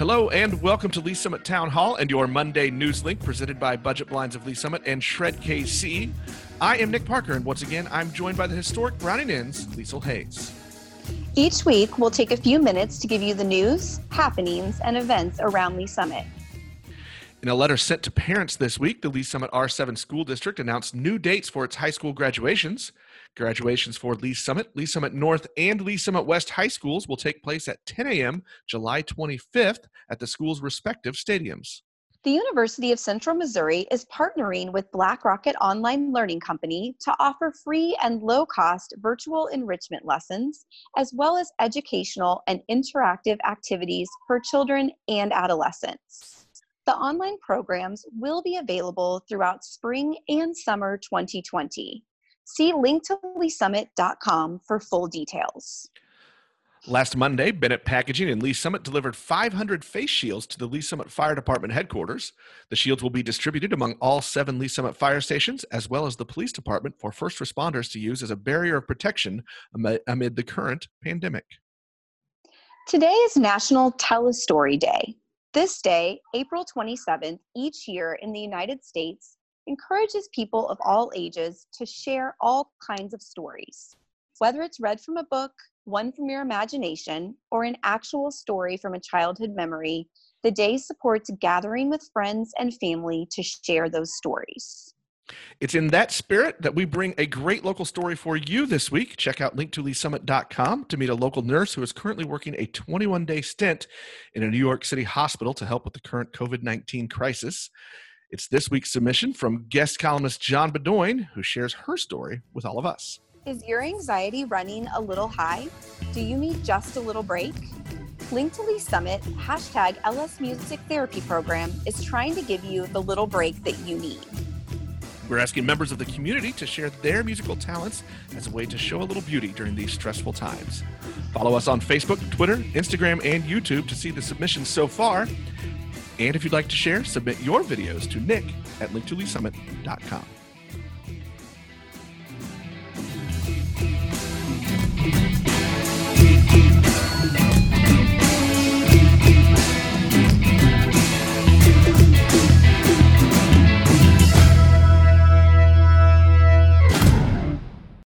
Hello and welcome to Lee's Summit Town Hall and your Monday news link presented by Budget Blinds of Lee's Summit and Shred KC. I am Nick Parker, and once again, I'm joined by the historic Browning Inn's Liesl Hayes. Each week, we'll take a few minutes to give you the news, happenings, and events around Lee's Summit. In a letter sent to parents this week, the Lee's Summit R7 School District announced new dates for its high school graduations. Graduations for Lee's Summit, Lee's Summit North, and Lee's Summit West high schools will take place at 10 a.m. July 25th at the school's respective stadiums. The University of Central Missouri is partnering with Black Rocket Online Learning Company to offer free and low cost virtual enrichment lessons, as well as educational and interactive activities for children and adolescents. The online programs will be available throughout spring and summer 2020. See linktoleesummit.com for full details. Last Monday, Bennett Packaging and Lee's Summit delivered 500 face shields to the Lee's Summit Fire Department headquarters. The shields will be distributed among all seven Lee's Summit fire stations, as well as the police department, for first responders to use as a barrier of protection amid the current pandemic. Today is National Tell a Story Day. This day, April 27th, each year in the United States, encourages people of all ages to share all kinds of stories. Whether it's read from a book, one from your imagination, or an actual story from a childhood memory, the day supports gathering with friends and family to share those stories. It's in that spirit that we bring a great local story for you this week. Check out linktoleesummit.com to meet a local nurse who is currently working a 21 day stint in a New York City hospital to help with the current COVID 19 crisis. It's this week's submission from guest columnist John Bedoin, who shares her story with all of us. Is your anxiety running a little high? Do you need just a little break? Link to Lee's Summit, hashtag LS Music Therapy Program, is trying to give you the little break that you need. We're asking members of the community to share their musical talents as a way to show a little beauty during these stressful times. Follow us on Facebook, Twitter, Instagram, and YouTube to see the submissions so far. And if you'd like to share, submit your videos to nick at linktoleesummit.com.